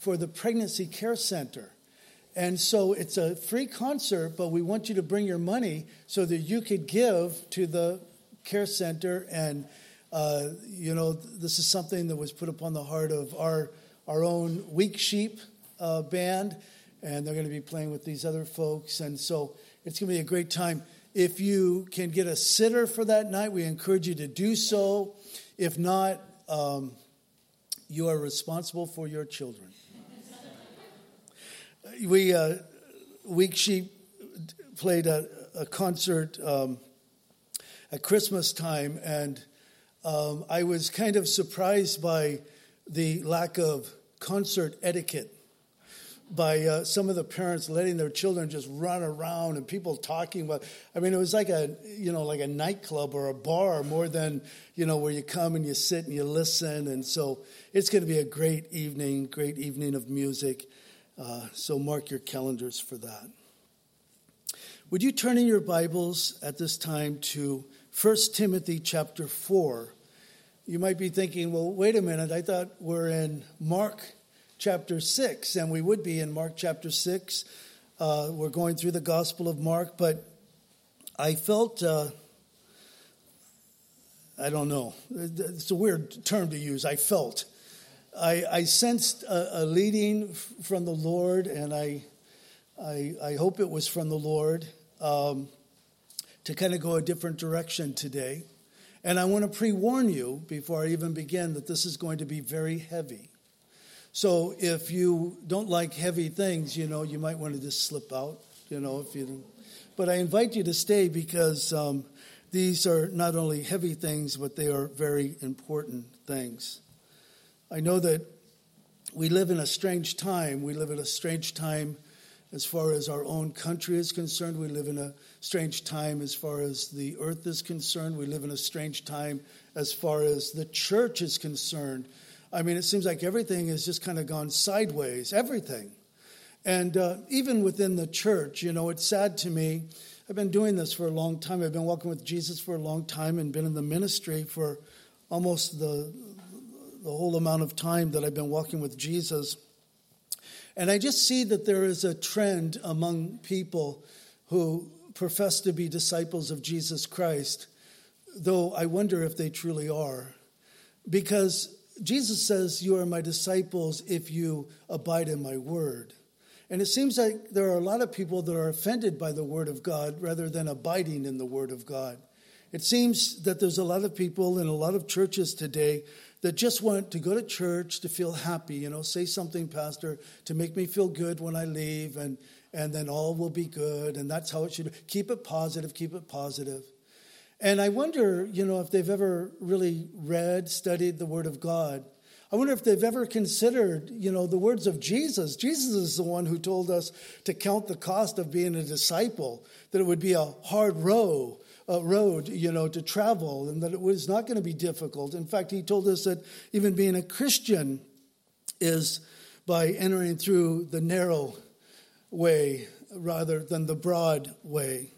for the Pregnancy Care Center. And so it's a free concert, but we want you to bring your money so that you could give to the care center. And, uh, you know, this is something that was put upon the heart of our, our own Weak Sheep uh, band. And they're going to be playing with these other folks. And so it's going to be a great time. If you can get a sitter for that night, we encourage you to do so. If not, um, you are responsible for your children. We, uh, Weak Sheep played a, a concert um, at Christmas time, and um, I was kind of surprised by the lack of concert etiquette by uh, some of the parents letting their children just run around and people talking about i mean it was like a you know like a nightclub or a bar more than you know where you come and you sit and you listen and so it's going to be a great evening great evening of music uh, so mark your calendars for that would you turn in your bibles at this time to 1 timothy chapter 4 you might be thinking well wait a minute i thought we're in mark chapter 6, and we would be in Mark chapter 6. Uh, we're going through the Gospel of Mark, but I felt, uh, I don't know, it's a weird term to use. I felt. I, I sensed a, a, leading from the Lord, and I, I, I hope it was from the Lord um, to kind of go a different direction today. And I want to pre warn you before I even begin that this is going to be very heavy. So if you don't like heavy things, you know, you might want to just slip out, you know, if you. But I invite you to stay because um, these are not only heavy things, but they are very important things. I know that we live in a strange time. We live in a strange time as far as our own country is concerned. We live in a strange time as far as the earth is concerned. We live in a strange time as far as the church is concerned. I mean, it seems like everything has just kind of gone sideways, everything. And uh, even within the church, you know, it's sad to me. I've been doing this for a long time. I've been walking with Jesus for a long time and been in the ministry for almost the, the whole amount of time that I've been walking with Jesus. And I just see that there is a trend among people who profess to be disciples of Jesus Christ, though I wonder if they truly are. Because Jesus says, You are my disciples if you abide in my word. And it seems like there are a lot of people that are offended by the word of God rather than abiding in the word of God. It seems that there's a lot of people in a lot of churches today that just want to go to church to feel happy, you know, say something, Pastor, to make me feel good when I leave, and, and then all will be good, and that's how it should be. Keep it positive, keep it positive. And I wonder, you know, if they've ever really read, studied the Word of God. I wonder if they've ever considered, you know, the words of Jesus. Jesus is the one who told us to count the cost of being a disciple, that it would be a hard row, a road, you know, to travel, and that it was not going to be difficult. In fact, he told us that even being a Christian is by entering through the narrow way rather than the broad way.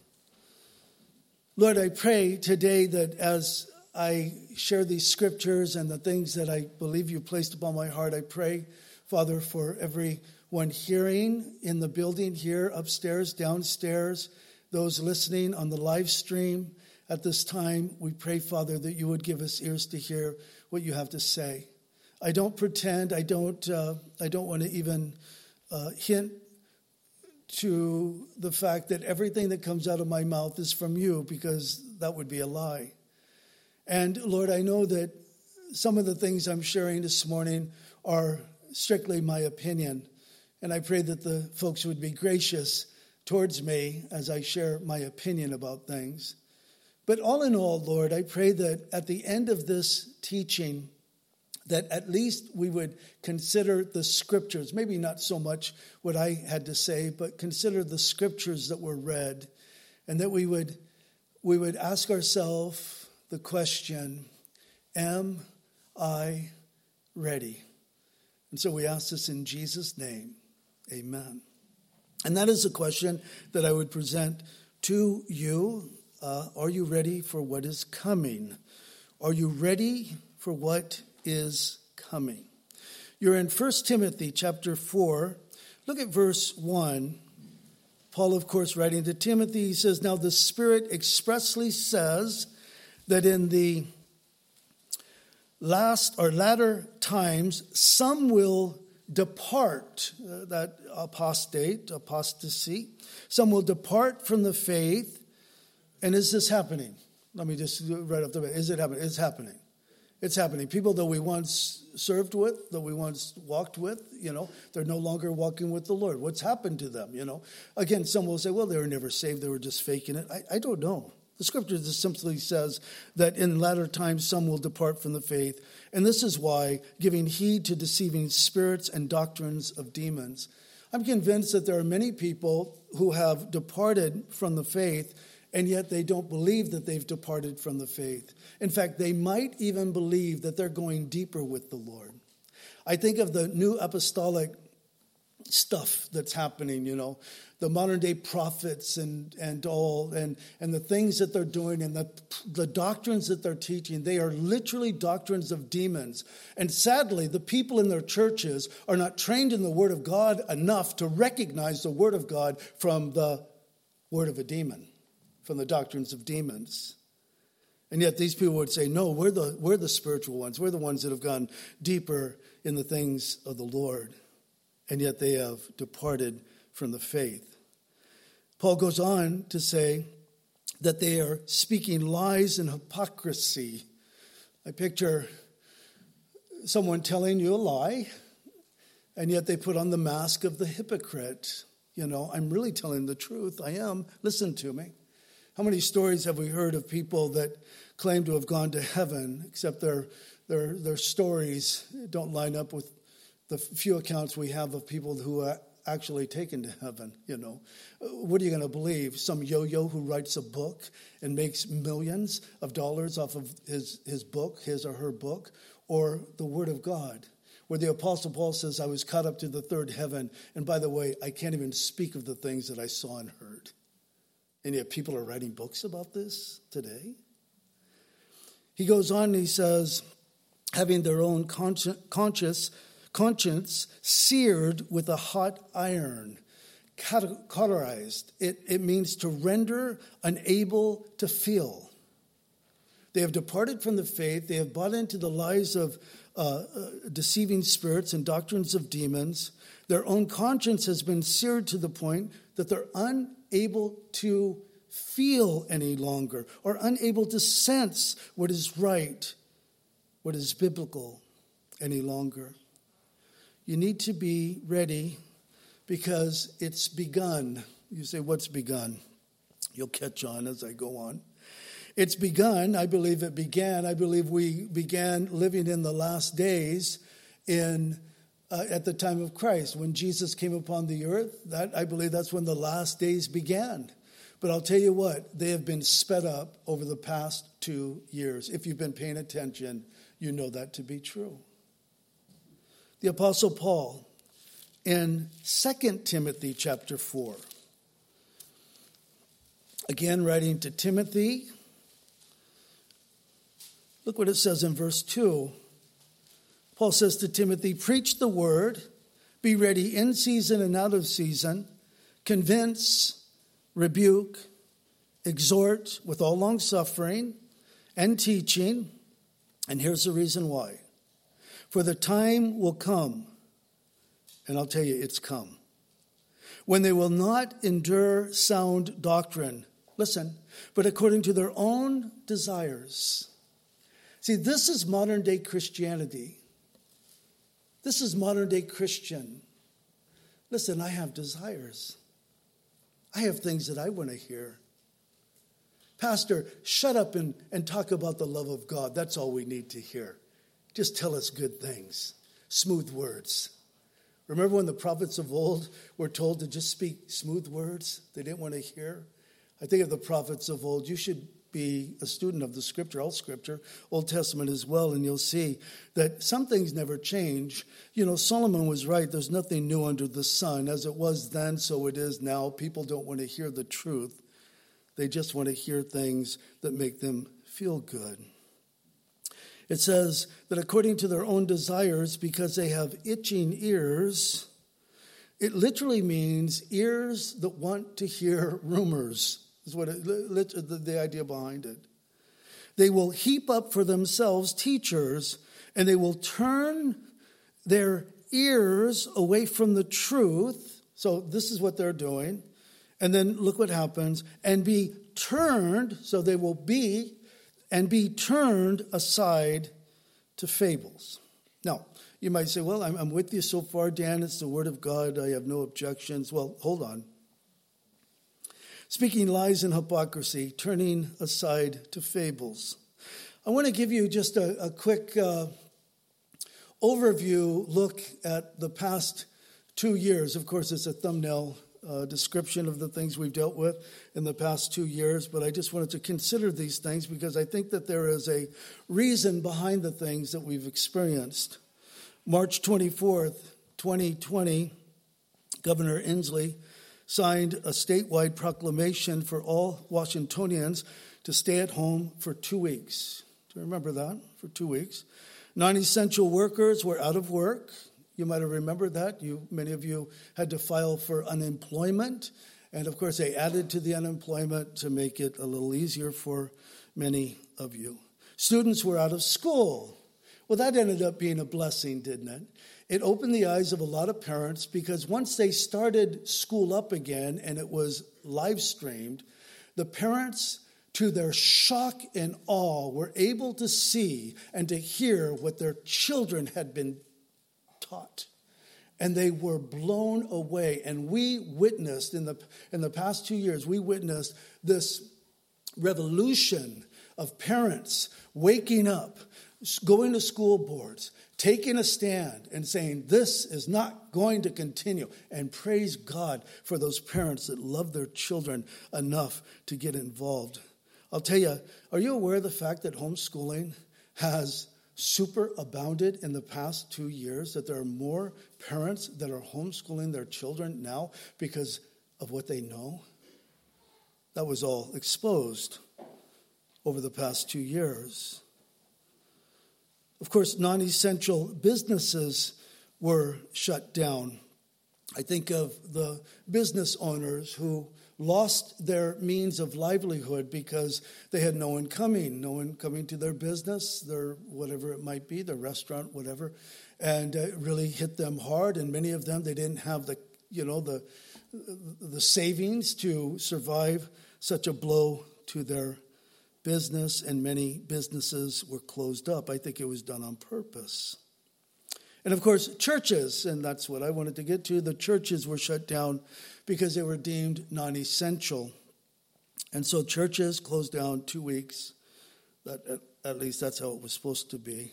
Lord, I pray today that as I share these scriptures and the things that I believe you placed upon my heart, I pray, Father, for everyone hearing in the building here, upstairs, downstairs, those listening on the live stream at this time. We pray, Father, that you would give us ears to hear what you have to say. I don't pretend, I don't, uh, I don't want to even uh, hint to the fact that everything that comes out of my mouth is from you because that would be a lie. And Lord, I know that some of the things I'm sharing this morning are strictly my opinion. And I pray that the folks would be gracious towards me as I share my opinion about things. But all in all, Lord, I pray that at the end of this teaching, that at least we would consider the scriptures, maybe not so much what I had to say, but consider the scriptures that were read, and that we would, we would ask ourselves the question Am I ready? And so we ask this in Jesus' name. Amen. And that is a question that I would present to you. Uh, are you ready for what is coming? Are you ready for what is coming. You're in 1 Timothy chapter 4. Look at verse 1. Paul, of course, writing to Timothy, he says, Now the Spirit expressly says that in the last or latter times, some will depart, uh, that apostate, apostasy, some will depart from the faith. And is this happening? Let me just right off the bat. Is it happening? It's happening. It's happening. People that we once served with, that we once walked with, you know, they're no longer walking with the Lord. What's happened to them, you know? Again, some will say, well, they were never saved. They were just faking it. I, I don't know. The scripture just simply says that in latter times some will depart from the faith. And this is why giving heed to deceiving spirits and doctrines of demons. I'm convinced that there are many people who have departed from the faith and yet they don't believe that they've departed from the faith. In fact, they might even believe that they're going deeper with the Lord. I think of the new apostolic stuff that's happening, you know, the modern day prophets and, and all, and, and the things that they're doing and the, the doctrines that they're teaching, they are literally doctrines of demons. And sadly, the people in their churches are not trained in the Word of God enough to recognize the Word of God from the Word of a demon, from the doctrines of demons. And yet these people would say, no, we're the, we're the spiritual ones. We're the ones that have gone deeper in the things of the Lord and yet they have departed from the faith. Paul goes on to say that they are speaking lies and hypocrisy. I picture someone telling you a lie, and yet they put on the mask of the hypocrite. You know, I'm really telling the truth. I am. Listen to me. How many stories have we heard of people that claim to have gone to heaven, except their, their, their stories don't line up with the few accounts we have of people who are actually taken to heaven, you know. Uh, what are you going to believe? Some yo-yo who writes a book and makes millions of dollars off of his, his book, his or her book, or the Word of God? Where the Apostle Paul says, I was caught up to the third heaven, and by the way, I can't even speak of the things that I saw and heard. And yet people are writing books about this today. He goes on and he says, having their own conscious conscience seared with a hot iron, cauterized. It, it means to render unable to feel. They have departed from the faith. They have bought into the lies of uh, uh, deceiving spirits and doctrines of demons. Their own conscience has been seared to the point that they're unable to feel any longer or unable to sense what is right, what is biblical any longer. You need to be ready because it's begun. You say, What's begun? You'll catch on as I go on. It's begun. I believe it began. I believe we began living in the last days in. Uh, at the time of Christ, when Jesus came upon the earth, that I believe that's when the last days began. But I'll tell you what, they have been sped up over the past two years. If you've been paying attention, you know that to be true the Apostle Paul in 2 Timothy chapter 4. Again, writing to Timothy, look what it says in verse 2. Paul says to Timothy, Preach the word, be ready in season and out of season, convince, rebuke, exhort with all long suffering and teaching. And here's the reason why for the time will come, and I'll tell you, it's come, when they will not endure sound doctrine. Listen, but according to their own desires. See, this is modern day Christianity. This is modern day Christian. Listen, I have desires. I have things that I want to hear. Pastor, shut up and, and talk about the love of God. That's all we need to hear. Just tell us good things, smooth words. Remember when the prophets of old were told to just speak smooth words they didn't want to hear? I think of the prophets of old. You should be a student of the scripture, all scripture, Old Testament as well, and you'll see that some things never change. You know, Solomon was right. There's nothing new under the sun. As it was then, so it is now. People don't want to hear the truth, they just want to hear things that make them feel good. It says that according to their own desires, because they have itching ears, it literally means ears that want to hear rumors, is what it, the, the idea behind it. They will heap up for themselves teachers, and they will turn their ears away from the truth. So, this is what they're doing. And then look what happens and be turned, so they will be, and be turned aside to fables. Now, you might say, Well, I'm, I'm with you so far, Dan. It's the Word of God. I have no objections. Well, hold on. Speaking lies and hypocrisy, turning aside to fables. I want to give you just a, a quick uh, overview look at the past two years. Of course, it's a thumbnail uh, description of the things we've dealt with in the past two years, but I just wanted to consider these things because I think that there is a reason behind the things that we've experienced. March 24th, 2020, Governor Inslee signed a statewide proclamation for all Washingtonians to stay at home for two weeks. Do you remember that? For two weeks. Non essential workers were out of work. You might have remembered that. You, many of you had to file for unemployment. And of course, they added to the unemployment to make it a little easier for many of you. Students were out of school. Well, that ended up being a blessing, didn't it? It opened the eyes of a lot of parents because once they started school up again and it was live streamed, the parents, to their shock and awe, were able to see and to hear what their children had been taught. And they were blown away. And we witnessed in the, in the past two years, we witnessed this revolution of parents waking up, going to school boards, taking a stand and saying, This is not going to continue. And praise God for those parents that love their children enough to get involved. I'll tell you, are you aware of the fact that homeschooling has super abounded in the past two years, that there are more parents that are homeschooling their children now because of what they know. That was all exposed over the past two years. Of course, non essential businesses were shut down. I think of the business owners who lost their means of livelihood because they had no one coming, no one coming to their business, their whatever it might be, their restaurant, whatever, and uh, it really hit them hard. And many of them they didn't have the you know the the savings to survive such a blow to their business, and many businesses were closed up. I think it was done on purpose. And of course, churches, and that's what I wanted to get to, the churches were shut down because they were deemed non essential. And so churches closed down two weeks. At least that's how it was supposed to be.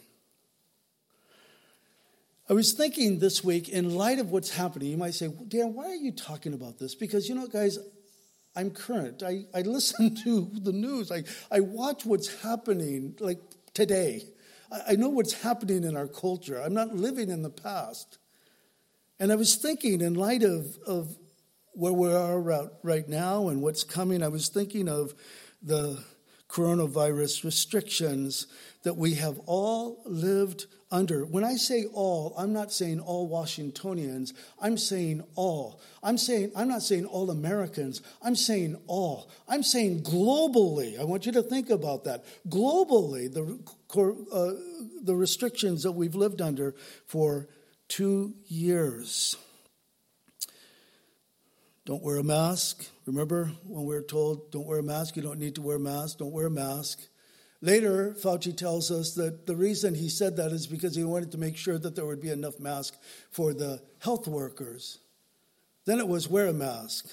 I was thinking this week, in light of what's happening, you might say, Dan, why are you talking about this? Because, you know, guys, I'm current. I, I listen to the news. I, I watch what's happening, like today. I, I know what's happening in our culture. I'm not living in the past. And I was thinking, in light of, of where we are right now and what's coming, I was thinking of the coronavirus restrictions that we have all lived under. When I say all, I'm not saying all Washingtonians. I'm saying all. I'm saying I'm not saying all Americans. I'm saying all. I'm saying globally. I want you to think about that. Globally, the uh, the restrictions that we've lived under for two years. Don't wear a mask. Remember when we were told, don't wear a mask, you don't need to wear a mask, don't wear a mask. Later, Fauci tells us that the reason he said that is because he wanted to make sure that there would be enough masks for the health workers. Then it was wear a mask.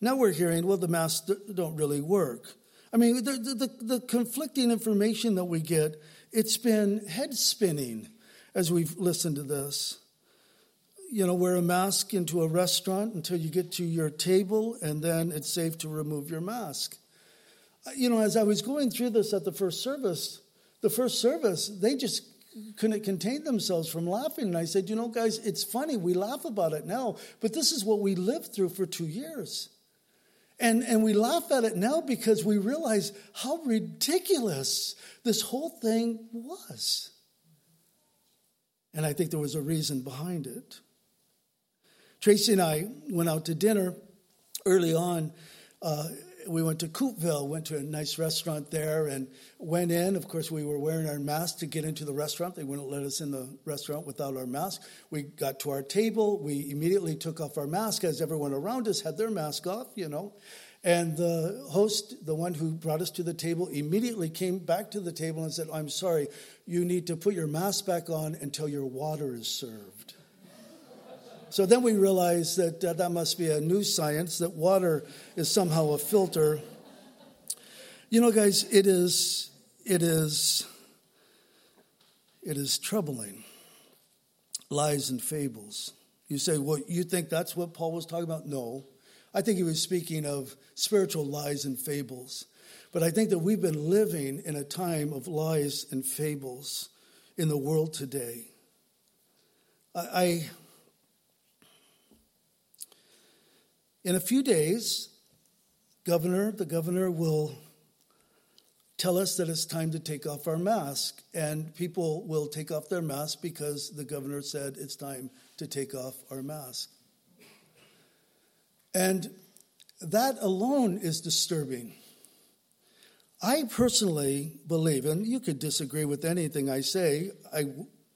Now we're hearing, well, the masks don't really work. I mean, the, the, the conflicting information that we get, it's been head spinning as we've listened to this you know, wear a mask into a restaurant until you get to your table, and then it's safe to remove your mask. Uh, you know, as I was going through this at the first service, the first service, they just couldn't contain themselves from laughing. And I said, you know, guys, it's funny. We laugh about it now, but this is what we lived through for two years. And, and we laugh at it now because we realize how ridiculous this whole thing was. And I think there was a reason behind it. Tracy and I went out to dinner early on. Uh, we went to Coupeville, went to a nice restaurant there, and went in. Of course, we were wearing our masks to get into the restaurant. They wouldn't let us in the restaurant without our mask. We got to our table. We immediately took off our mask as everyone around us had their mask off, you know. And the host, the one who brought us to the table, immediately came back to the table and said, I'm sorry, you need to put your mask back on until your water is served. So then we realized that uh, that must be a new science, that water is somehow a filter. You know, guys, it is, it is, it is troubling. Lies and fables. You say, well, you think that's what Paul was talking about? No. I think he was speaking of spiritual lies and fables. But I think that we've been living in a time of lies and fables in the world today. I, In a few days, governor, the governor will tell us that it's time to take off our mask, and people will take off their mask because the governor said it's time to take off our mask. And that alone is disturbing. I personally believe, and you could disagree with anything I say, I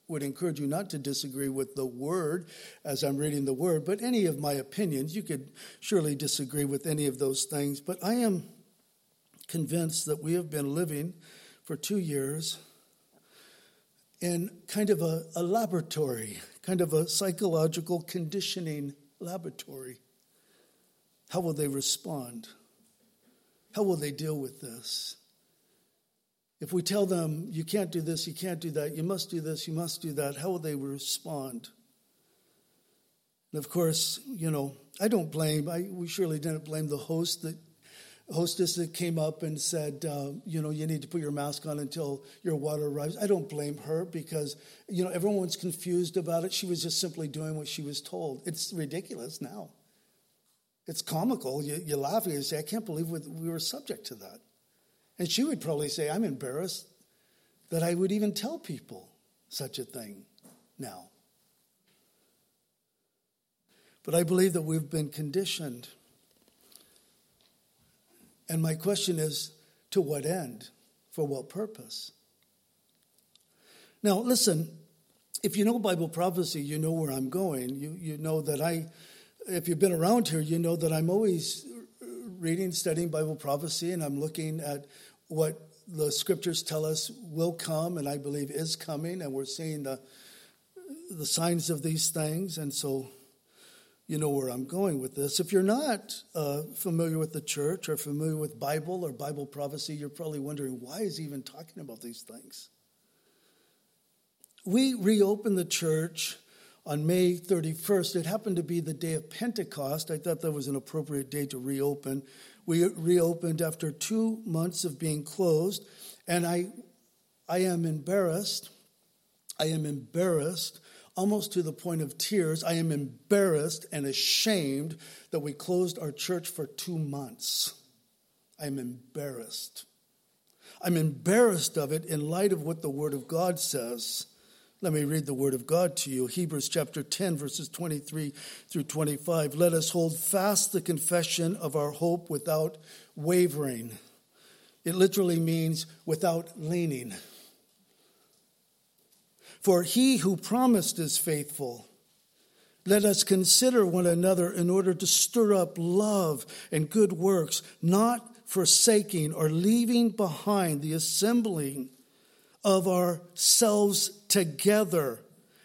would encourage you not to disagree with the word as I'm reading the word, but any of my opinions. You could surely disagree with any of those things, but I am convinced that we have been living for two years in kind of a, a laboratory, kind of a psychological conditioning laboratory. How will they respond? How will they deal with this? If we tell them, you can't do this, you can't do that, you must do this, you must do that, how will they respond? And of course, you know, I don't blame, I, we surely didn't blame the host that hostess that came up and said, uh, you know, you need to put your mask on until your water arrives. I don't blame her because, you know, everyone's confused about it. She was just simply doing what she was told. It's ridiculous now. It's comical. You, you laugh and you say, I can't believe we were subject to that. And she would probably say, I'm embarrassed that I would even tell people such a thing now. But I believe that we've been conditioned. And my question is to what end? For what purpose? Now, listen, if you know Bible prophecy, you know where I'm going. You, you know that I, if you've been around here, you know that I'm always reading, studying Bible prophecy, and I'm looking at what the scriptures tell us will come, and I believe is coming, and we're seeing the the signs of these things, and so you know where I'm going with this. If you're not uh, familiar with the church or familiar with Bible or Bible prophecy, you're probably wondering why is he even talking about these things. We reopened the church on May 31st. It happened to be the day of Pentecost. I thought that was an appropriate day to reopen. We reopened after two months of being closed, and I, I am embarrassed. I am embarrassed almost to the point of tears. I am embarrassed and ashamed that we closed our church for two months. I'm embarrassed. I'm embarrassed of it in light of what the Word of God says. Let me read the word of God to you. Hebrews chapter 10, verses 23 through 25. Let us hold fast the confession of our hope without wavering. It literally means without leaning. For he who promised is faithful. Let us consider one another in order to stir up love and good works, not forsaking or leaving behind the assembling of ourselves together,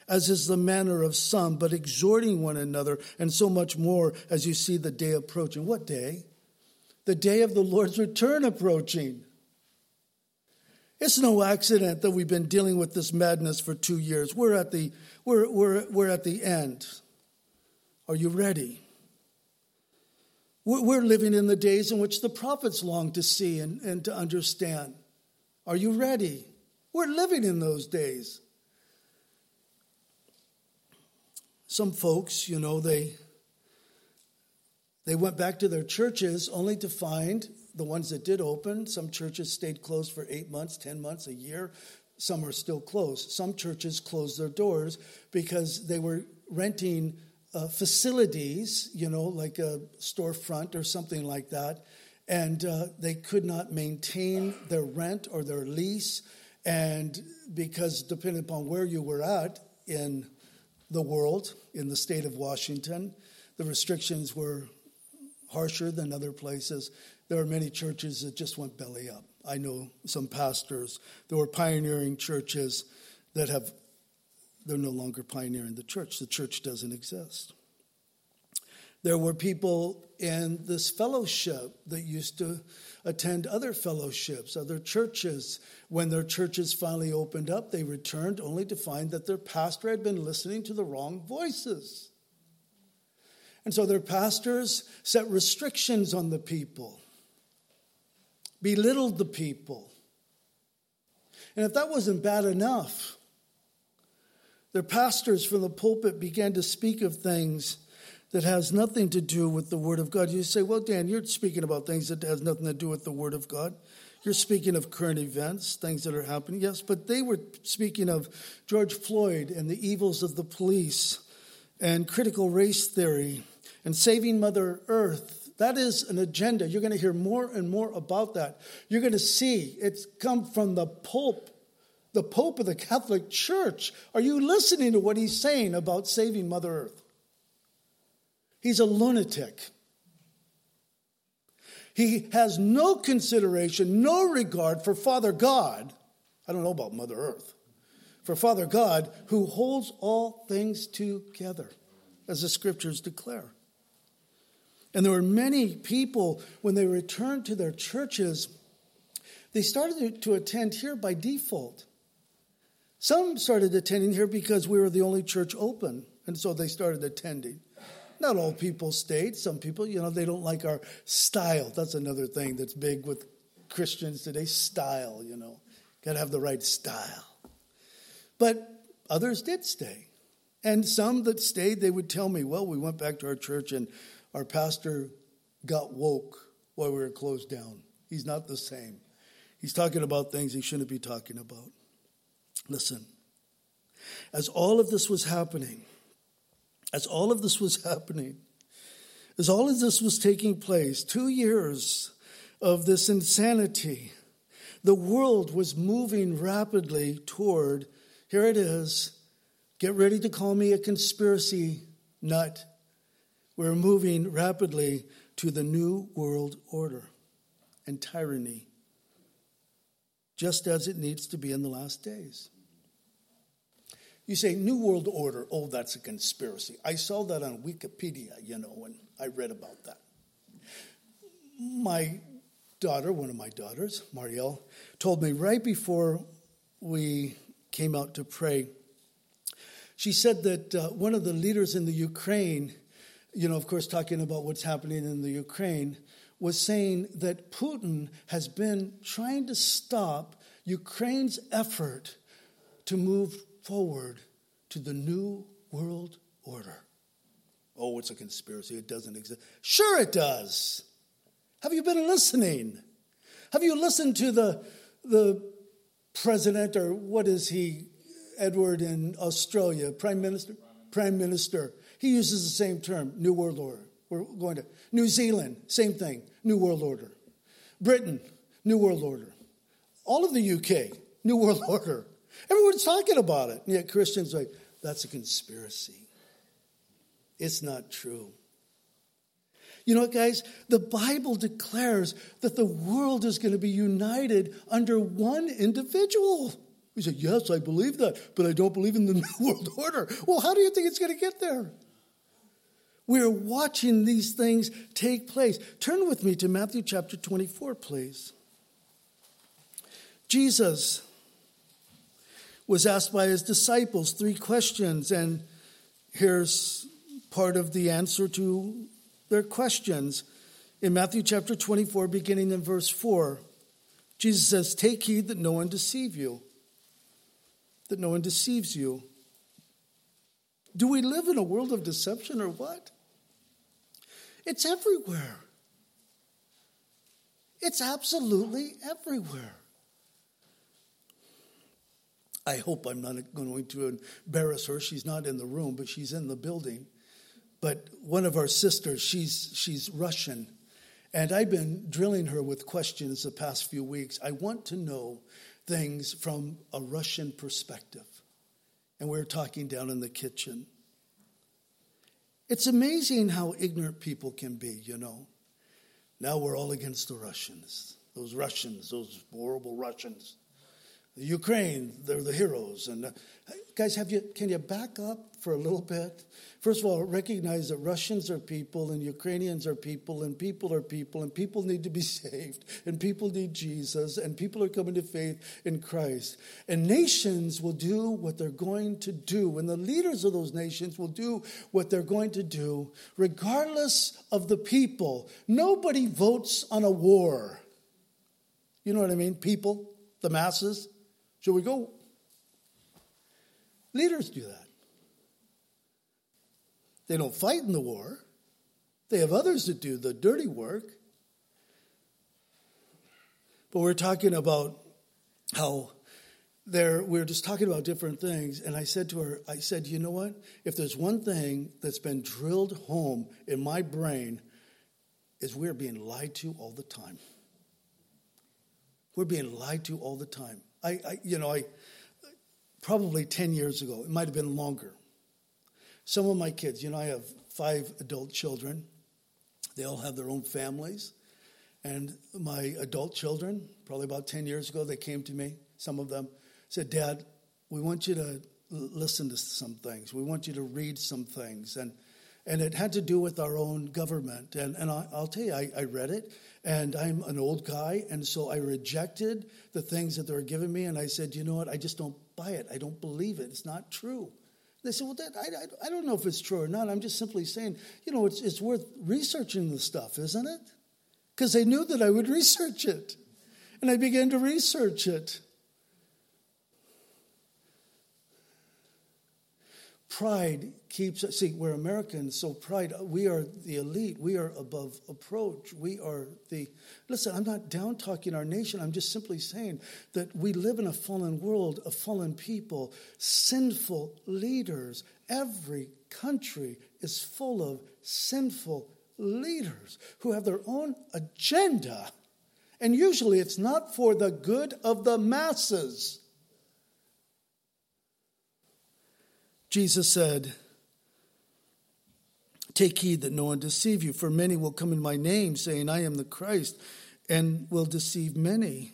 as is the manner of some, but exhorting one another, and so much more as you see the day approaching. What day? The day of the Lord's return approaching. It's no accident that we've been dealing with this madness for two years. We're at the, we're, we're, we're at the end. Are you ready? We're living in the days in which the prophets long to see and, and to understand. Are you ready? We're living in those days. Some folks, you know, they They went back to their churches only to find the ones that did open. Some churches stayed closed for eight months, 10 months, a year. Some are still closed. Some churches closed their doors because they were renting uh, facilities, you know, like a storefront or something like that, and uh, they could not maintain their rent or their lease. And because depending upon where you were at in the world, in the state of Washington, the restrictions were harsher than other places. There are many churches that just went belly up. I know some pastors. There were pioneering churches that have, they're no longer pioneering the church. The church doesn't exist. There were people in this fellowship that used to attend other fellowships, other churches. When their churches finally opened up, they returned only to find that their pastor had been listening to the wrong voices. And so their pastors set restrictions on the people, belittled the people. And if that wasn't bad enough, their pastors from the pulpit began to speak of things that has nothing to do with the Word of God. You say, well, Dan, you're speaking about things that has nothing to do with the Word of God. You're speaking of current events, things that are happening. Yes, but they were speaking of George Floyd and the evils of the police and critical race theory and saving Mother Earth. That is an agenda. You're going to hear more and more about that. You're going to see it's come from the Pope, the Pope of the Catholic Church. Are you listening to what he's saying about saving Mother Earth? He's a lunatic. He has no consideration, no regard for Father God. I don't know about Mother Earth. For Father God, who holds all things together, as the scriptures declare. And there were many people, when they returned to their churches, they started to attend here by default. Some started attending here because we were the only church open, and so they started attending. Not all people stayed. Some people, you know, they don't like our style. That's another thing that's big with Christians today style, you know. Got to have the right style. But others did stay. And some that stayed, they would tell me, well, we went back to our church and our pastor got woke while we were closed down. He's not the same. He's talking about things he shouldn't be talking about. Listen, as all of this was happening, as all of this was happening, as all of this was taking place, two years of this insanity, the world was moving rapidly toward here it is. Get ready to call me a conspiracy nut. We're moving rapidly to the new world order and tyranny, just as it needs to be in the last days. You say, New World Order, oh, that's a conspiracy. I saw that on Wikipedia, you know, and I read about that. My daughter, one of my daughters, Marielle, told me right before we came out to pray, she said that uh, one of the leaders in the Ukraine, you know, of course, talking about what's happening in the Ukraine, was saying that Putin has been trying to stop Ukraine's effort to move forward to the new world order. Oh, it's a conspiracy. It doesn't exist. Sure, it does. Have you been listening? Have you listened to the, the president, or what is he, Edward in Australia, Prime Minister? Prime Minister. He uses the same term, New World Order. We're going to New Zealand, same thing, New World Order. Britain, New World Order. All of the UK, New World Order. Everyone's talking about it. And yet Christians are like, that's a conspiracy. It's not true. You know what, guys? The Bible declares that the world is going to be united under one individual. We say, Yes, I believe that, but I don't believe in the New World Order. Well, how do you think it's going to get there? We're watching these things take place. Turn with me to Matthew chapter 24, please. Jesus was asked by his disciples three questions, and here's part of the answer to their questions. In Matthew chapter 24, beginning in verse 4, Jesus says, Take heed that no one deceive you, that no one deceives you. Do we live in a world of deception or what? It's everywhere. It's absolutely everywhere. I hope I'm not going to embarrass her. She's not in the room, but she's in the building. But one of our sisters, she's, she's Russian. And I've been drilling her with questions the past few weeks. I want to know things from a Russian perspective. And we we're talking down in the kitchen. It's amazing how ignorant people can be, you know. Now we're all against the Russians. Those Russians, those horrible Russians. Ukraine, they're the heroes. And uh, guys, have you can you back up for a little bit? First of all, recognize that Russians are people and Ukrainians are people and people are people and people need to be saved and people need Jesus and people are coming to faith in Christ. And nations will do what they're going to do and the leaders of those nations will do what they're going to do regardless of the people. Nobody votes on a war. You know what I mean? People, the masses. Shall we go? Leaders do that. They don't fight in the war, they have others that do the dirty work. But we're talking about how there we are just talking about different things and i said to her i said you know what if there's one thing that's been drilled home in my brain is we're being lied to all the time we're being lied to all the time I, I you know i probably 10 years ago it might have been longer some of my kids, you know, I have five adult children. They all have their own families. And my adult children, probably about 10 years ago, they came to me. Some of them said, Dad, we want you to listen to some things. We want you to read some things. And, and it had to do with our own government. And, and I, will tell you, I, I read it, and I'm an old guy, and so I rejected the things that they were giving me. And I said, You know what? I just don't buy it. I don't believe it. It's not true. They said, well, that, I, I, don't know if it's true or not. I'm just simply saying, you know, it's, it's worth researching the stuff, isn't it? Because they knew that I would research it. And I began to research it. Pride keeps us, see, we're Americans, so pride, we are the elite. We are above approach. We are the, listen, I'm not down talking our nation. I'm just simply saying that we live in a fallen world, a fallen people, sinful leaders. Every country is full of sinful leaders who have their own agenda. And usually it's not for the good of the masses. Jesus said, Take heed that no one deceive you, for many will come in my name, saying, I am the Christ, and will deceive many.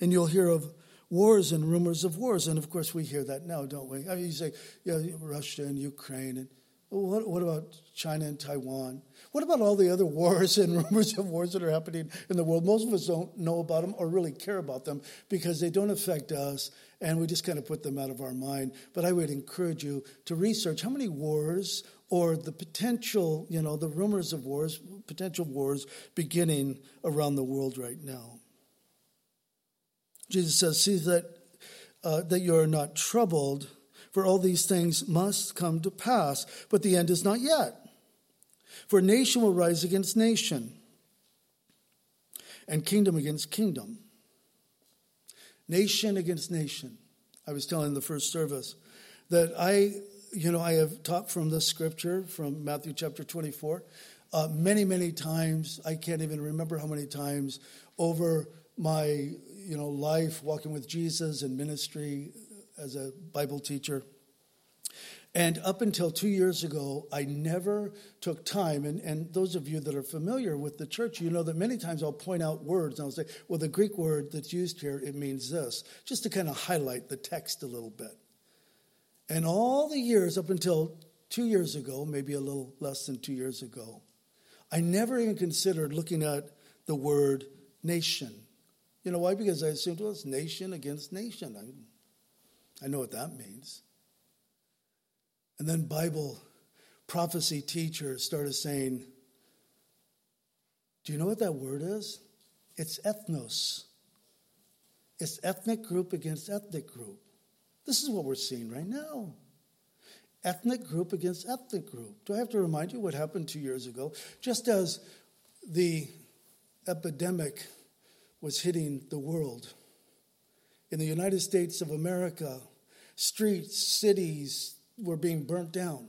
And you'll hear of wars and rumors of wars. And of course, we hear that now, don't we? I mean, you say, yeah, Russia and Ukraine. And what, what about China and Taiwan? What about all the other wars and rumors of wars that are happening in the world? Most of us don't know about them or really care about them because they don't affect us and we just kind of put them out of our mind. But I would encourage you to research how many wars or the potential, you know, the rumors of wars, potential wars beginning around the world right now. Jesus says, See that, uh, that you are not troubled, for all these things must come to pass, but the end is not yet. For nation will rise against nation, and kingdom against kingdom. Nation against nation. I was telling the first service that I you know, I have taught from this scripture from Matthew chapter 24 uh, many, many times. I can't even remember how many times over my, you know, life walking with Jesus and ministry as a Bible teacher. And up until two years ago, I never took time. And, and those of you that are familiar with the church, you know that many times I'll point out words and I'll say, well, the Greek word that's used here, it means this, just to kind of highlight the text a little bit. And all the years up until two years ago, maybe a little less than two years ago, I never even considered looking at the word nation. You know why? Because I assumed, well, it's nation against nation. I, I know what that means. And then Bible prophecy teachers started saying, Do you know what that word is? It's ethnos. It's ethnic group against ethnic group. This is what we're seeing right now. ethnic group against ethnic group. Do I have to remind you what happened two years ago? Just as the epidemic was hitting the world, in the United States of America, streets, cities were being burnt down.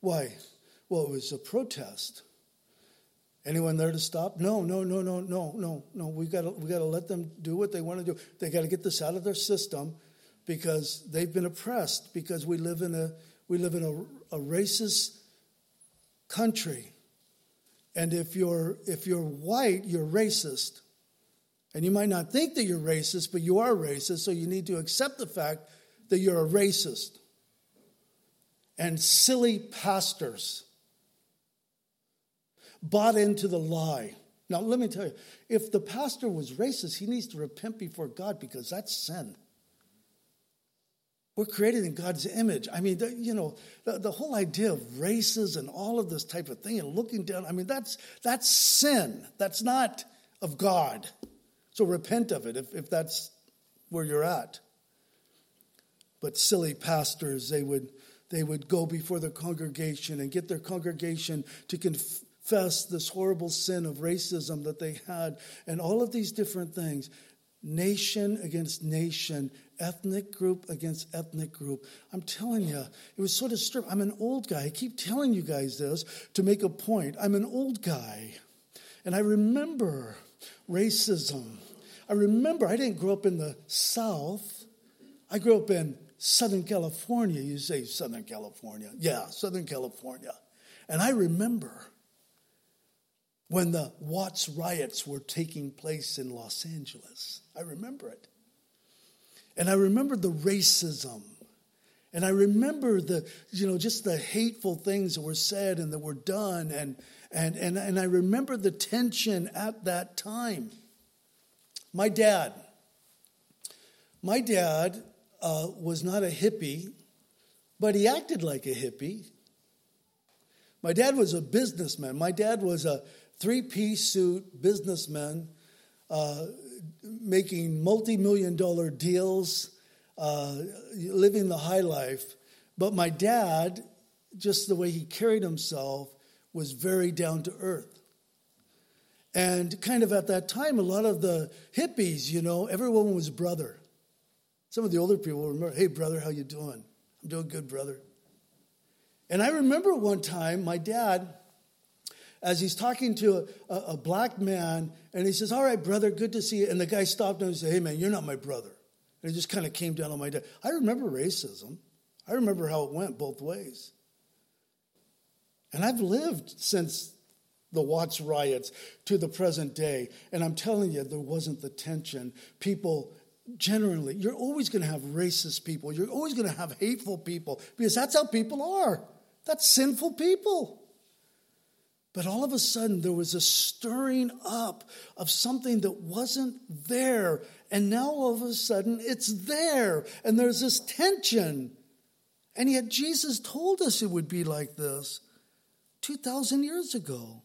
Why? Well, it was a protest. Anyone there to stop? No, no, no, no, no, no, no. We got we got to let them do what they want to do. They got to get this out of their system because they've been oppressed. Because we live in a we live in a, a racist country, and if you're if you're white, you're racist. And you might not think that you're racist, but you are racist, so you need to accept the fact that you're a racist. And silly pastors bought into the lie. Now, let me tell you, if the pastor was racist, he needs to repent before God because that's sin. We're created in God's image. I mean, you know, the, the, whole idea of races and all of this type of thing and looking down, I mean, that's, that's sin. That's not of God. So repent of it if, if that's where you're at. But silly pastors, they would, they would go before their congregation and get their congregation to confess this horrible sin of racism that they had and all of these different things nation against nation, ethnic group against ethnic group. I'm telling you, it was so disturbing. I'm an old guy. I keep telling you guys this to make a point. I'm an old guy. And I remember racism. I remember I didn't grow up in the South, I grew up in Southern California. You say Southern California. Yeah, Southern California. And I remember when the Watts riots were taking place in Los Angeles. I remember it. And I remember the racism. And I remember the, you know, just the hateful things that were said and that were done. And, and, and, and I remember the tension at that time. My dad, my dad uh, was not a hippie, but he acted like a hippie. My dad was a businessman. My dad was a three piece suit businessman uh, making multi million dollar deals, uh, living the high life. But my dad, just the way he carried himself, was very down to earth. And kind of at that time, a lot of the hippies, you know, everyone was brother. Some of the older people remember, hey, brother, how you doing? I'm doing good, brother. And I remember one time my dad as he's talking to a, a, black man, and he says, All right, brother, good to see you. And the guy stopped him and said, Hey, man, you're not my brother. And he just kind of came down on my dad. I remember racism. I remember how it went both ways. And I've lived since the Watts riots to the present day. And I'm telling you, there wasn't the tension. People generally, you're always going to have racist people. You're always going to have hateful people because that's how people are. That's sinful people. But all of a sudden, there was a stirring up of something that wasn't there. And now all of a sudden, it's there. And there's this tension. And yet, Jesus told us it would be like this 2,000 years ago.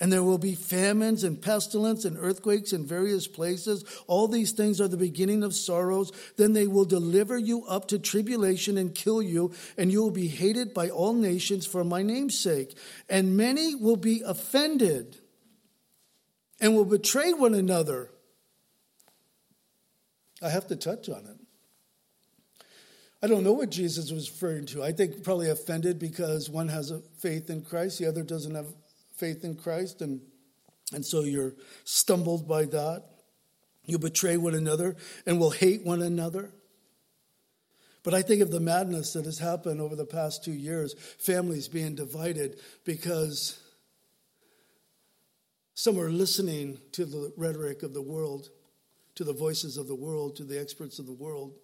And there will be famines and pestilence and earthquakes in various places. All these things are the beginning of sorrows. Then they will deliver you up to tribulation and kill you, and you will be hated by all nations for my name's sake. And many will be offended and will betray one another. I have to touch on it. I don't know what Jesus was referring to. I think probably offended because one has a faith in Christ, the other doesn't have faith in Christ, and, and so you're stumbled by that. You betray one another and will hate one another. But I think of the madness that has happened over the past two years, families being divided because some are listening to the rhetoric of the world, to the voices of the world, to the experts of the world.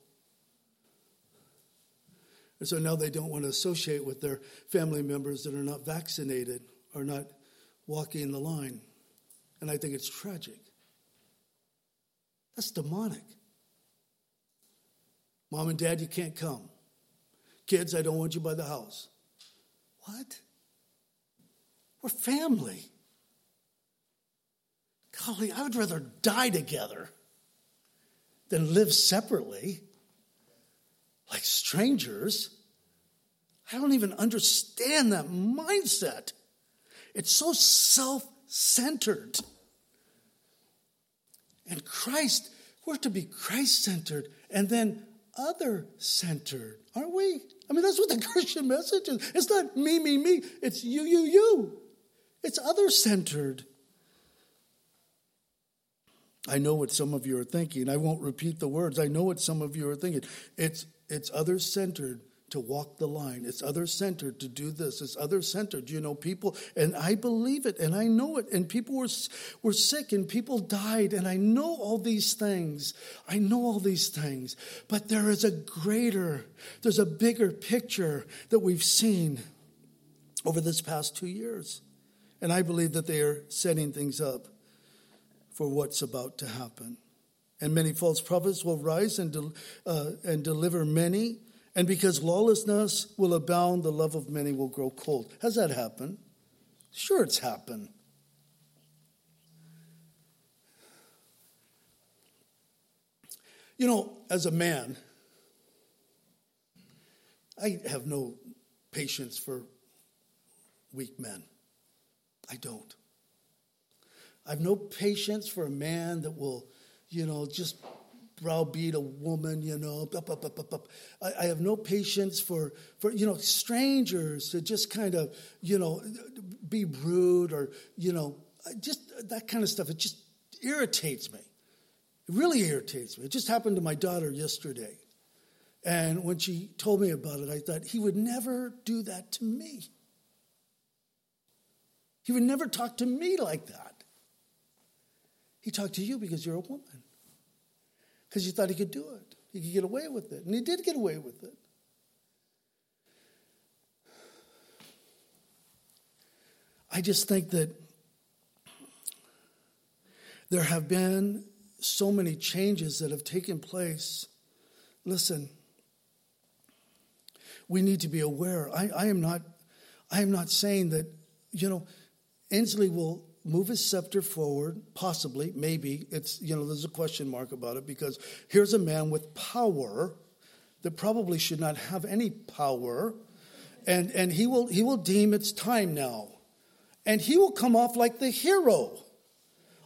And so now they don't want to associate with their family members that are not vaccinated or not walking the line. And I think it's tragic. That's demonic. Mom and dad, you can't come. Kids, I don't want you by the house. What? We're family. Golly, I would rather die together than live separately like strangers. I don't even understand that mindset. It's so self centered. And Christ, we're to be Christ centered and then other centered, aren't we? I mean, that's what the Christian message is. It's not me, me, me. It's you, you, you. It's other centered. I know what some of you are thinking. I won't repeat the words. I know what some of you are thinking. It's, it's other centered to walk the line. It's other centered to do this. It's other centered. You know, people, and I believe it and I know it. And people were, were sick and people died. And I know all these things. I know all these things. But there is a greater, there's a bigger picture that we've seen over this past two years. And I believe that they are setting things up for what's about to happen. And many false prophets will rise and, de- uh, and deliver many and because lawlessness will abound, the love of many will grow cold. Has that happened? Sure, it's happened. You know, as a man, I have no patience for weak men. I don't. I have no patience for a man that will, you know, just browbeat a woman, you know. I, I, have no patience for, for, you know, strangers to just kind of, you know, be rude or, you know, just that kind of stuff. It just irritates me. It really irritates me. It just happened to my daughter yesterday. And when she told me about it, I thought, he would never do that to me. He would never talk to me like that. He talked to you because you're a woman because he thought he could do it. He could get away with it. And he did get away with it. I just think that there have been so many changes that have taken place. Listen, we need to be aware. I, I am not I am not saying that, you know, Inslee will move his scepter forward, possibly, maybe. It's, you know, there's a question mark about it because here's a man with power that probably should not have any power. And, and he, will, he will deem it's time now. And he will come off like the hero.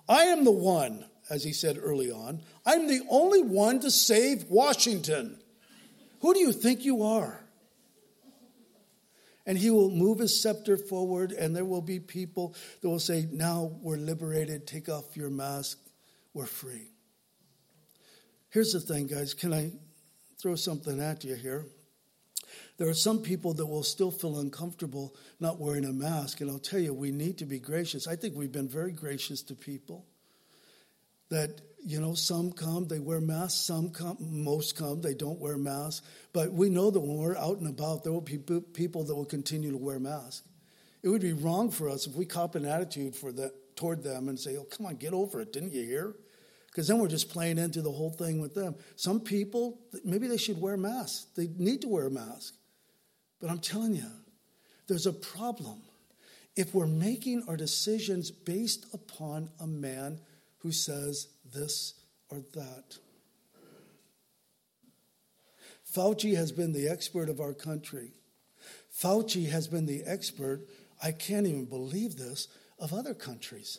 I am the one, as he said early on, I'm the only one to save Washington. Who do you think you are? And he will move his scepter forward, and there will be people that will say, Now we're liberated, take off your mask, we're free. Here's the thing, guys. Can I throw something at you here? There are some people that will still feel uncomfortable not wearing a mask, and I'll tell you, we need to be gracious. I think we've been very gracious to people that you know some come they wear masks some come most come they don't wear masks. But we know that when we're out and about there will be people that will continue to wear masks. It would be wrong for us if we cop an attitude for that toward them and say oh come on get over it. Didn't you hear? Because then we're just playing into the whole thing with them. Some people maybe they should wear masks. They need to wear a mask. But i'm telling you there's a problem. If we're making our decisions based upon a man who says this or that. Fauci has been the expert of our country. Fauci has been the expert, I can't even believe this, of other countries.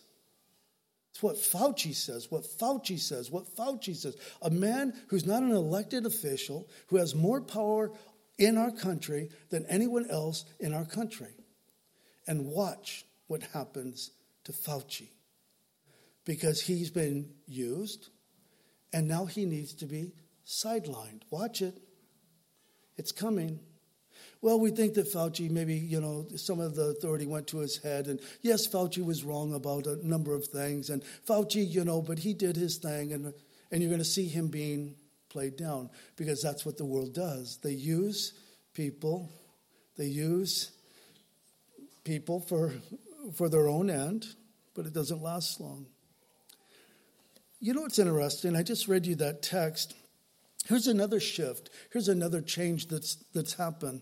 It's what Fauci says, what Fauci says, what Fauci says. A man who's not an elected official, who has more power in our country than anyone else in our country. And watch what happens to Fauci because he's been used and now he needs to be sidelined. Watch it. It's coming. Well, we think that Fauci, maybe, you know, some of the authority went to his head. And yes, Fauci was wrong about a number of things. And Fauci, you know, but he did his thing. And, and you're going to see him being played down because that's what the world does. They use people, they use people for, for their own end, but it doesn't last long. You know what's interesting? I just read you that text. Here's another shift. Here's another change that's, that's happened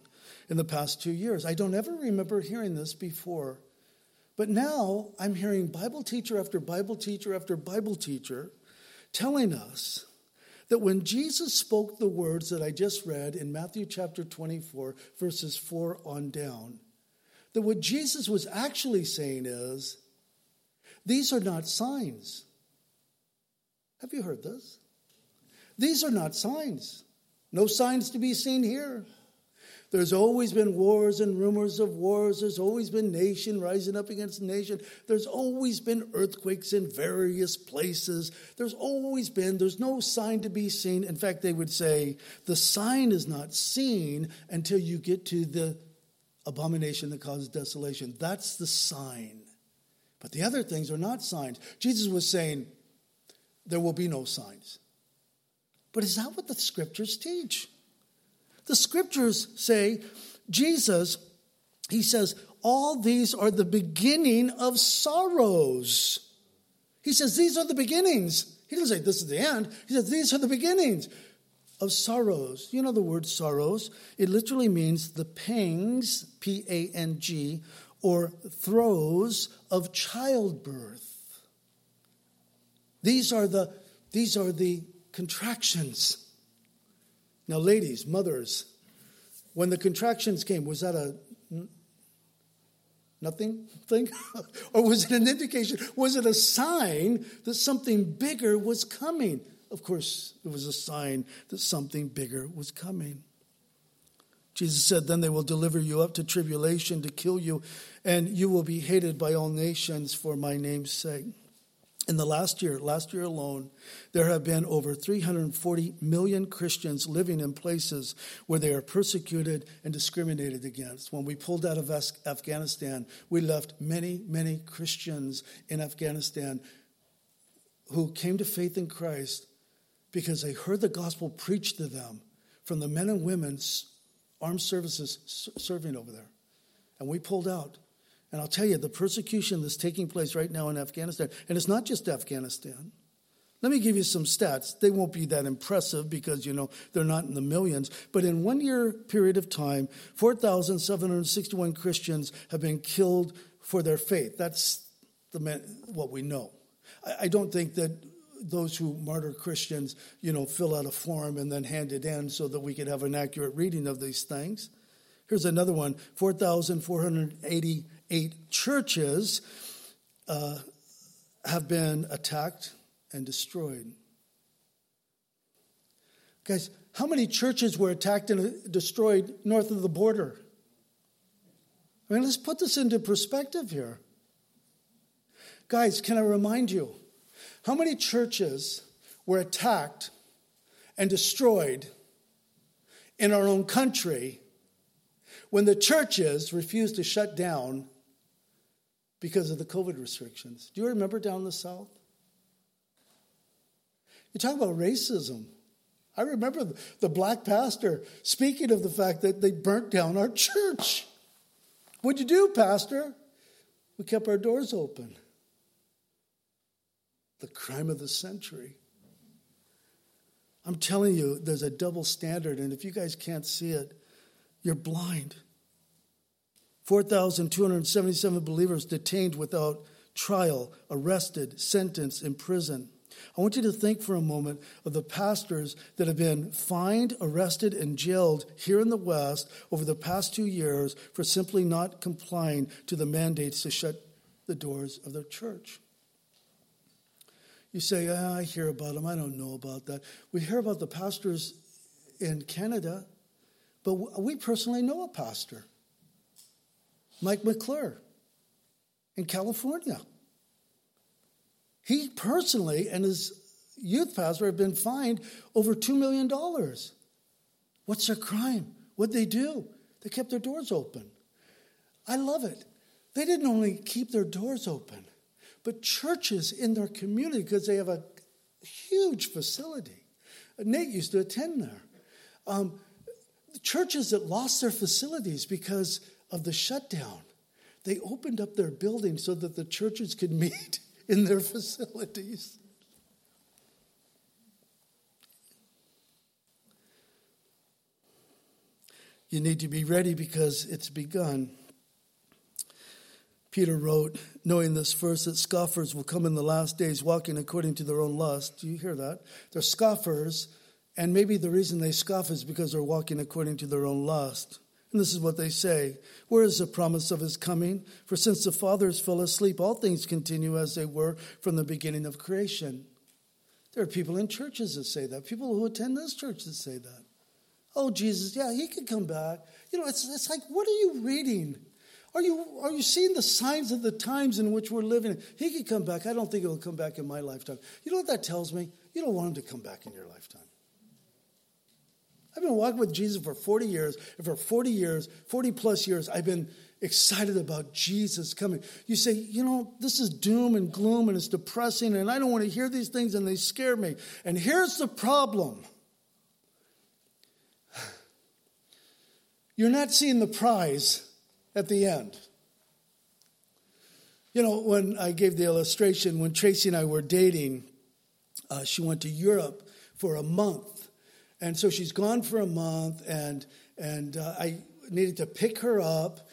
in the past two years. I don't ever remember hearing this before. But now I'm hearing Bible teacher after Bible teacher after Bible teacher telling us that when Jesus spoke the words that I just read in Matthew chapter 24, verses 4 on down, that what Jesus was actually saying is, these are not signs. Have you heard this? These are not signs. No signs to be seen here. There's always been wars and rumors of wars. There's always been nation rising up against nation. There's always been earthquakes in various places. There's always been, there's no sign to be seen. In fact, they would say the sign is not seen until you get to the abomination that causes desolation. That's the sign. But the other things are not signs. Jesus was saying there will be no signs. But is that what the scriptures teach? The scriptures say, Jesus, he says, all these are the beginning of sorrows. He says, these are the beginnings. He doesn't say this is the end. He says, these are the beginnings of sorrows. You know the word sorrows? It literally means the pangs, P A N G, or throes of childbirth. These are the, these are the contractions now, ladies, mothers, when the contractions came, was that a nothing thing? or was it an indication? Was it a sign that something bigger was coming? Of course, it was a sign that something bigger was coming. Jesus said, Then they will deliver you up to tribulation to kill you, and you will be hated by all nations for my name's sake. In the last year, last year alone, there have been over 340 million Christians living in places where they are persecuted and discriminated against. When we pulled out of Afghanistan, we left many, many Christians in Afghanistan who came to faith in Christ because they heard the gospel preached to them from the men and women's armed services serving over there. And we pulled out. And I'll tell you, the persecution that's taking place right now in Afghanistan, and it's not just Afghanistan. Let me give you some stats. They won't be that impressive because, you know, they're not in the millions. But in one year period of time, 4,761 Christians have been killed for their faith. That's the, what we know. I, I don't think that those who martyr Christians, you know, fill out a form and then hand it in so that we could have an accurate reading of these things. Here's another one 4,480 eight churches uh, have been attacked and destroyed. Guys, how many churches were attacked and destroyed north of the border? I mean, let's put this into perspective here. Guys, can I remind you how many churches were attacked and destroyed in our own country when the churches refused to shut down because of the COVID restrictions. Do you remember down the South? You talk about racism. I remember the black pastor speaking of the fact that they burnt down our church. What'd you do, Pastor? We kept our doors open. The crime of the century. I'm telling you, there's a double standard, and if you guys can't see it, you're blind. 4,277 believers detained without trial, arrested, sentenced, in prison. I want you to think for a moment of the pastors that have been fined, arrested, and jailed here in the West over the past two years for simply not complying to the mandates to shut the doors of their church. You say, ah, I hear about them. I don't know about that. We hear about the pastors in Canada, but we personally know a pastor Mike McClure in California. He personally and his youth pastor have been fined over $2 million. What's their crime? What'd they do? They kept their doors open. I love it. They didn't only keep their doors open, but churches in their community, because they have a huge facility. Nate used to attend there. Um, churches that lost their facilities because of the shutdown, they opened up their building so that the churches could meet in their facilities. You need to be ready because it's begun. Peter wrote, knowing this first, that scoffers will come in the last days walking according to their own lust. Do you hear that? They're scoffers And maybe the reason they scoff is because they're walking according to their own lust. And this is what they say Where is the promise of his coming? For since the fathers fell asleep, all things continue as they were from the beginning of creation. There are people in churches that say that, people who attend this church that say that. Oh, Jesus, yeah, he could come back. You know, it's, it's like, what are you reading? Are you, are you seeing the signs of the times in which we're living? He could come back. I don't think he'll come back in my lifetime. You know what that tells me? You don't want him to come back in your lifetime. I've been walking with Jesus for 40 years, and for 40 years, 40 plus years, I've been excited about Jesus coming. You say, you know, this is doom and gloom and it's depressing, and I don't want to hear these things and they scare me. And here's the problem you're not seeing the prize at the end. You know, when I gave the illustration, when Tracy and I were dating, uh, she went to Europe for a month. And so she's gone for a month, and, and uh, I needed to pick her up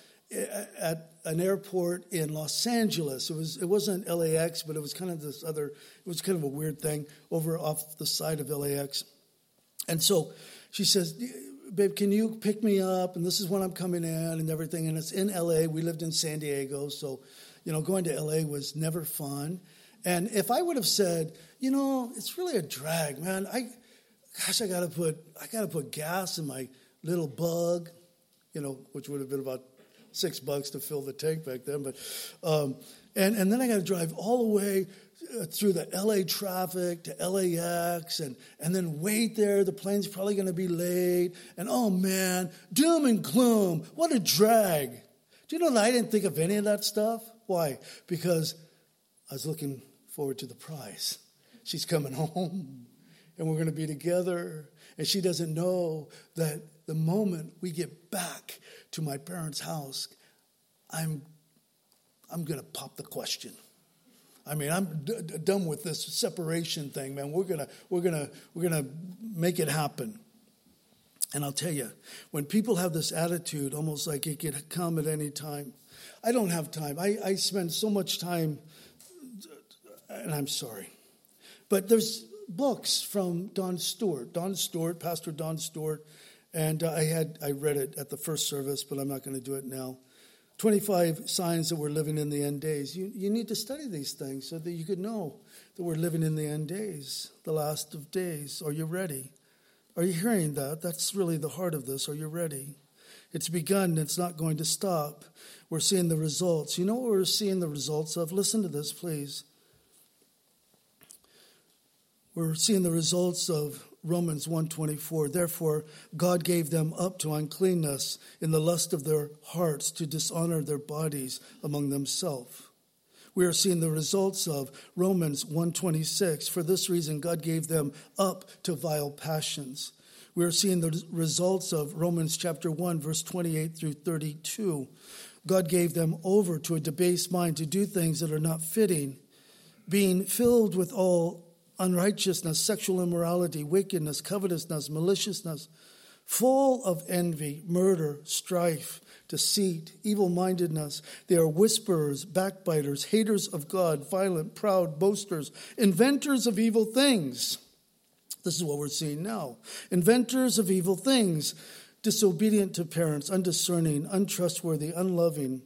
at an airport in Los Angeles. It was it wasn't LAX, but it was kind of this other. It was kind of a weird thing over off the side of LAX. And so she says, "Babe, can you pick me up?" And this is when I'm coming in and everything. And it's in LA. We lived in San Diego, so you know, going to LA was never fun. And if I would have said, you know, it's really a drag, man. I, gosh, I gotta put I gotta put gas in my little bug, you know, which would have been about six bucks to fill the tank back then. But um, and and then I got to drive all the way uh, through the LA traffic to LAX and and then wait there. The plane's probably going to be late. And oh man, doom and gloom. What a drag. Do you know that I didn't think of any of that stuff? Why? Because I was looking forward to the prize. She's coming home and we're going to be together. And she doesn't know that the moment we get back to my parents' house, I'm, I'm going to pop the question. I mean, I'm d- d- done with this separation thing, man. We're gonna, we're gonna, we're gonna make it happen. And I'll tell you, when people have this attitude, almost like it could come at any time, I don't have time. I, I spend so much time, and I'm sorry, but there's books from Don Stewart, Don Stewart, Pastor Don Stewart, and uh, I had I read it at the first service, but I'm not going to do it now. 25 signs that we're living in the end days. You, you need to study these things so that you could know that we're living in the end days, the last of days. Are you ready? Are you hearing that? That's really the heart of this. Are you ready? It's begun, it's not going to stop. We're seeing the results. You know what we're seeing the results of? Listen to this, please. We're seeing the results of Romans 1:24 Therefore God gave them up to uncleanness in the lust of their hearts to dishonor their bodies among themselves. We are seeing the results of Romans 1:26 For this reason God gave them up to vile passions. We are seeing the results of Romans chapter 1 verse 28 through 32. God gave them over to a debased mind to do things that are not fitting, being filled with all unrighteousness, sexual immorality, wickedness, covetousness, maliciousness, full of envy, murder, strife, deceit, evil mindedness. They are whisperers, backbiters, haters of God, violent, proud, boasters, inventors of evil things. This is what we're seeing now. Inventors of evil things, disobedient to parents, undiscerning, untrustworthy, unloving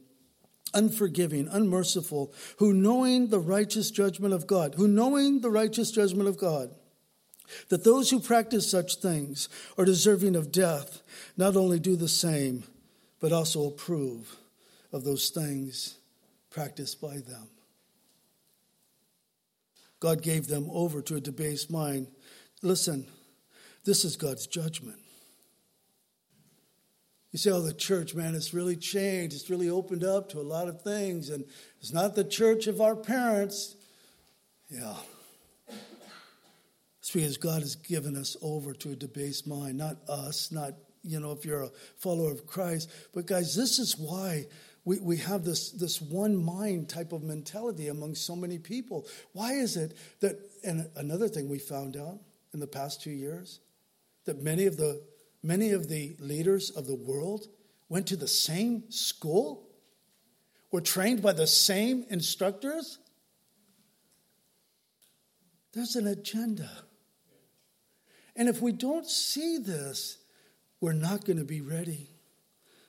unforgiving, unmerciful, who knowing the righteous judgment of God, who knowing the righteous judgment of God, that those who practice such things are deserving of death, not only do the same, but also approve of those things practiced by them. God gave them over to a debased mind. Listen, this is God's judgment. You say, oh, the church, man, it's really changed. It's really opened up to a lot of things. And it's not the church of our parents. Yeah. It's because God has given us over to a debased mind, not us, not, you know, if you're a follower of Christ. But guys, this is why we, we have this, this one mind type of mentality among so many people. Why is it that, and another thing we found out in the past two years, that many of the Many of the leaders of the world went to the same school, were trained by the same instructors. There's an agenda. And if we don't see this, we're not going to be ready.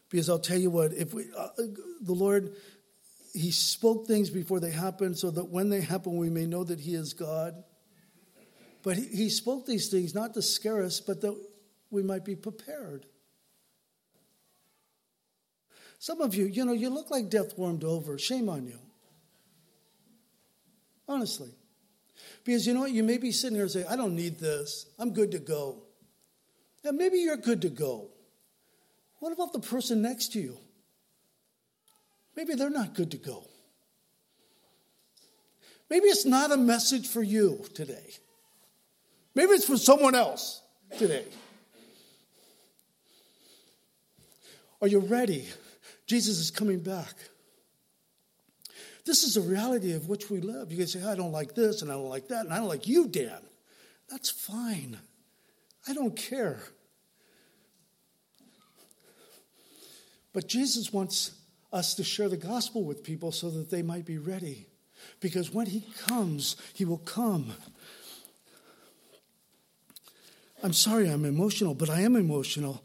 Because I'll tell you what, if we, uh, the Lord, He spoke things before they happened so that when they happen, we may know that He is God. But He, he spoke these things not to scare us, but that we might be prepared. Some of you, you know, you look like death warmed over. Shame on you. Honestly. Because you know what? You may be sitting here and say, I don't need this. I'm good to go. And maybe you're good to go. What about the person next to you? Maybe they're not good to go. Maybe it's not a message for you today. Maybe it's for someone else today. Are you ready? Jesus is coming back. This is the reality of which we live. You can say, I don't like this and I don't like that and I don't like you, Dan. That's fine. I don't care. But Jesus wants us to share the gospel with people so that they might be ready. Because when he comes, he will come. I'm sorry I'm emotional, but I am emotional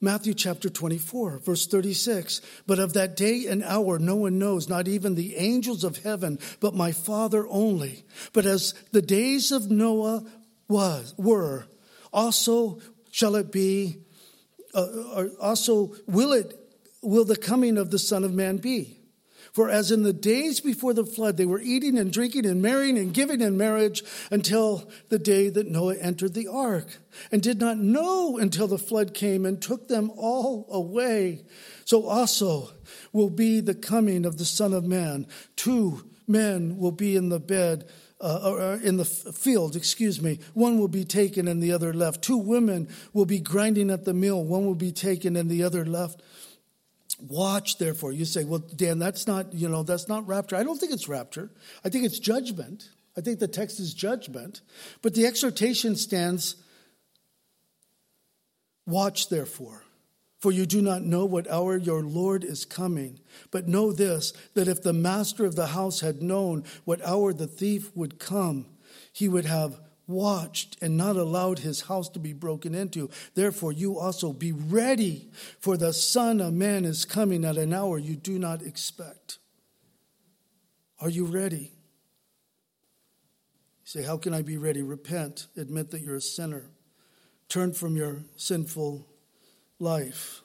Matthew chapter 24, verse 36. But of that day and hour no one knows, not even the angels of heaven, but my Father only. But as the days of Noah was, were, also shall it be, uh, also will it, will the coming of the Son of Man be. For as in the days before the flood, they were eating and drinking and marrying and giving in marriage until the day that Noah entered the ark, and did not know until the flood came and took them all away. So also will be the coming of the Son of Man. Two men will be in the bed. Uh, or in the field, excuse me. One will be taken and the other left. Two women will be grinding at the mill. One will be taken and the other left. Watch, therefore. You say, well, Dan, that's not, you know, that's not rapture. I don't think it's rapture. I think it's judgment. I think the text is judgment. But the exhortation stands, watch, therefore. For you do not know what hour your Lord is coming. But know this that if the master of the house had known what hour the thief would come, he would have watched and not allowed his house to be broken into. Therefore, you also be ready, for the Son of Man is coming at an hour you do not expect. Are you ready? You say, How can I be ready? Repent, admit that you're a sinner, turn from your sinful life,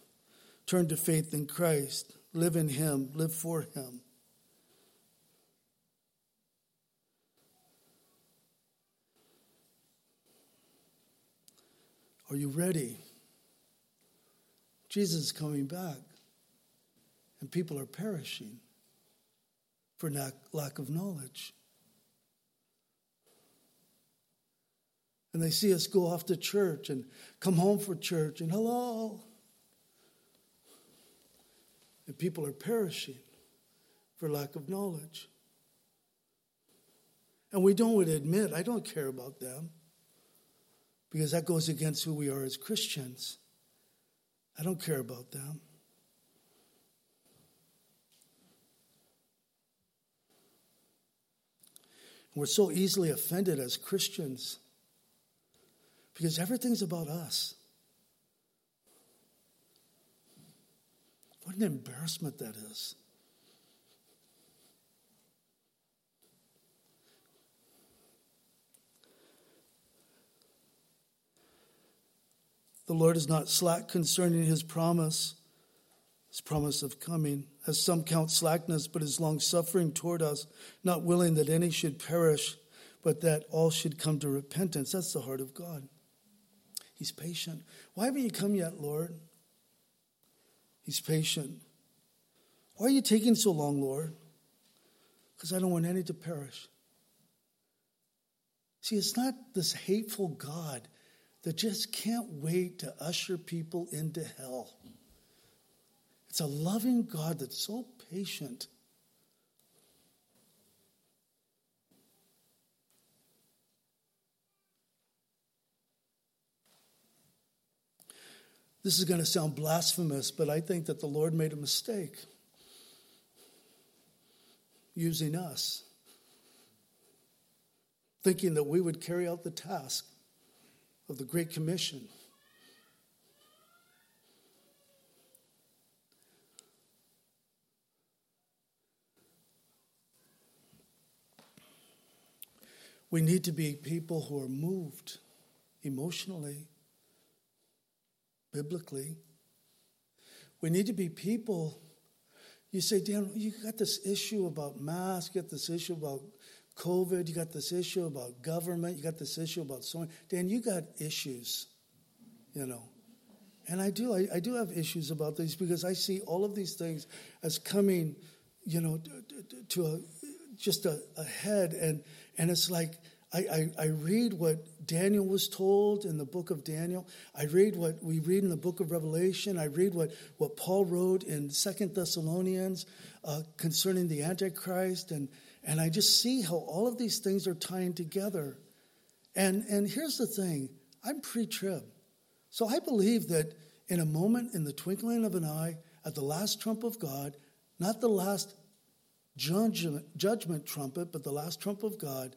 turn to faith in Christ, live in Him, live for Him. Are you ready? Jesus is coming back, and people are perishing for lack of knowledge. And they see us go off to church and come home for church and hello. And people are perishing for lack of knowledge. And we don't admit, I don't care about them because that goes against who we are as Christians. I don't care about them. We're so easily offended as Christians because everything's about us. What an embarrassment that is. The Lord is not slack concerning his promise, his promise of coming, as some count slackness, but is long suffering toward us, not willing that any should perish, but that all should come to repentance. That's the heart of God. He's patient. Why haven't you come yet, Lord? He's patient. Why are you taking so long, Lord? Because I don't want any to perish. See, it's not this hateful God that just can't wait to usher people into hell. It's a loving God that's so patient. This is going to sound blasphemous, but I think that the Lord made a mistake using us, thinking that we would carry out the task of the Great Commission. We need to be people who are moved emotionally, biblically. We need to be people. You say, Dan, you got this issue about masks, you got this issue about COVID, you got this issue about government, you got this issue about so on. Dan, you got issues, you know. And I do, I, I do have issues about these because I see all of these things as coming, you know, to a, just a, a head. And, and it's like, I, I, I, read what Daniel was told in the book of Daniel. I read what we read in the book of Revelation. I read what, what Paul wrote in Second Thessalonians uh, concerning the Antichrist. And, and I just see how all of these things are tying together. And, and here's the thing I'm pre trib. So I believe that in a moment, in the twinkling of an eye, at the last trump of God, not the last judgment, judgment trumpet, but the last trump of God,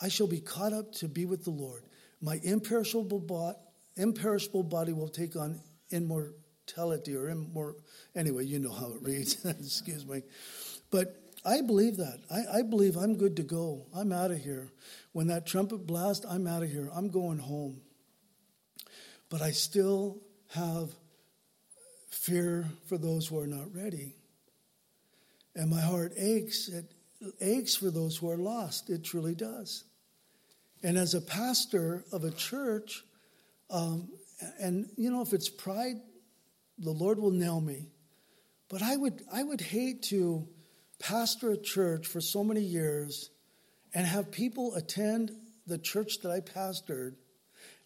I shall be caught up to be with the Lord. My imperishable, bo- imperishable body will take on immortality or immor. Anyway, you know how it reads. Excuse me. But I believe that. I, I, believe I'm good to go. I'm out of here. When that trumpet blasts, I'm out of here. I'm going home. But I still have fear for those who are not ready. And my heart aches. It aches for those who are lost. It truly does. And as a pastor of a church, um, and you know, if it's pride, the Lord will nail me. But I would, I would hate to pastor a church for so many years and have people attend the church that I pastored,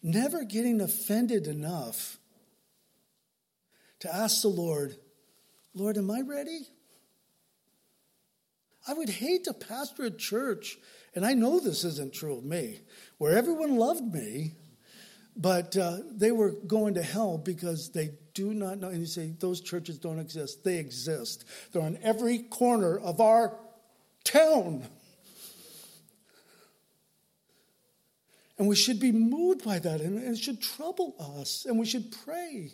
never getting offended enough to ask the Lord, Lord, am I ready? I would hate to pastor a church, and I know this isn't true of me, where everyone loved me, but uh, they were going to hell because they do not know. And you say, those churches don't exist. They exist. They're on every corner of our town. And we should be moved by that, and it should trouble us. And we should pray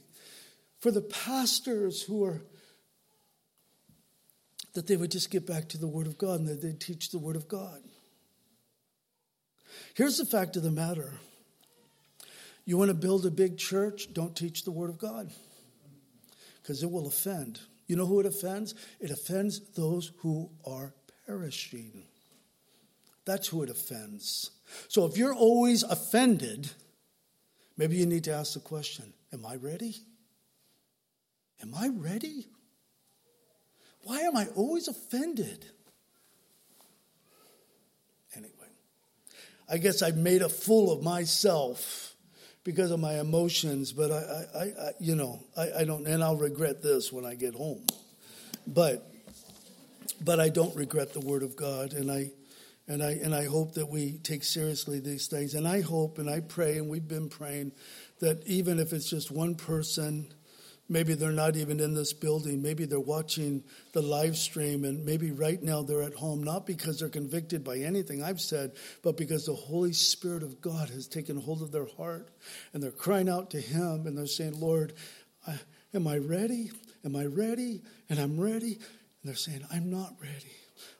for the pastors who are, that they would just get back to the Word of God and that they teach the Word of God. Here's the fact of the matter you want to build a big church? Don't teach the Word of God because it will offend. You know who it offends? It offends those who are perishing. That's who it offends. So if you're always offended, maybe you need to ask the question Am I ready? Am I ready? Why am I always offended? Anyway, I guess I've made a fool of myself because of my emotions, but I, I, I you know, I, I don't, and I'll regret this when I get home. But, but I don't regret the Word of God, and I, and I, and I hope that we take seriously these things. And I hope and I pray, and we've been praying, that even if it's just one person Maybe they're not even in this building. Maybe they're watching the live stream, and maybe right now they're at home, not because they're convicted by anything I've said, but because the Holy Spirit of God has taken hold of their heart, and they're crying out to Him, and they're saying, Lord, I, am I ready? Am I ready? And I'm ready. And they're saying, I'm not ready.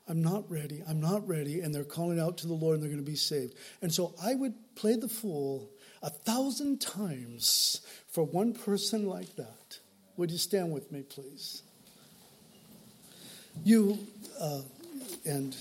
I'm not ready. I'm not ready. And they're calling out to the Lord, and they're going to be saved. And so I would play the fool a thousand times for one person like that. Would you stand with me, please? You uh, and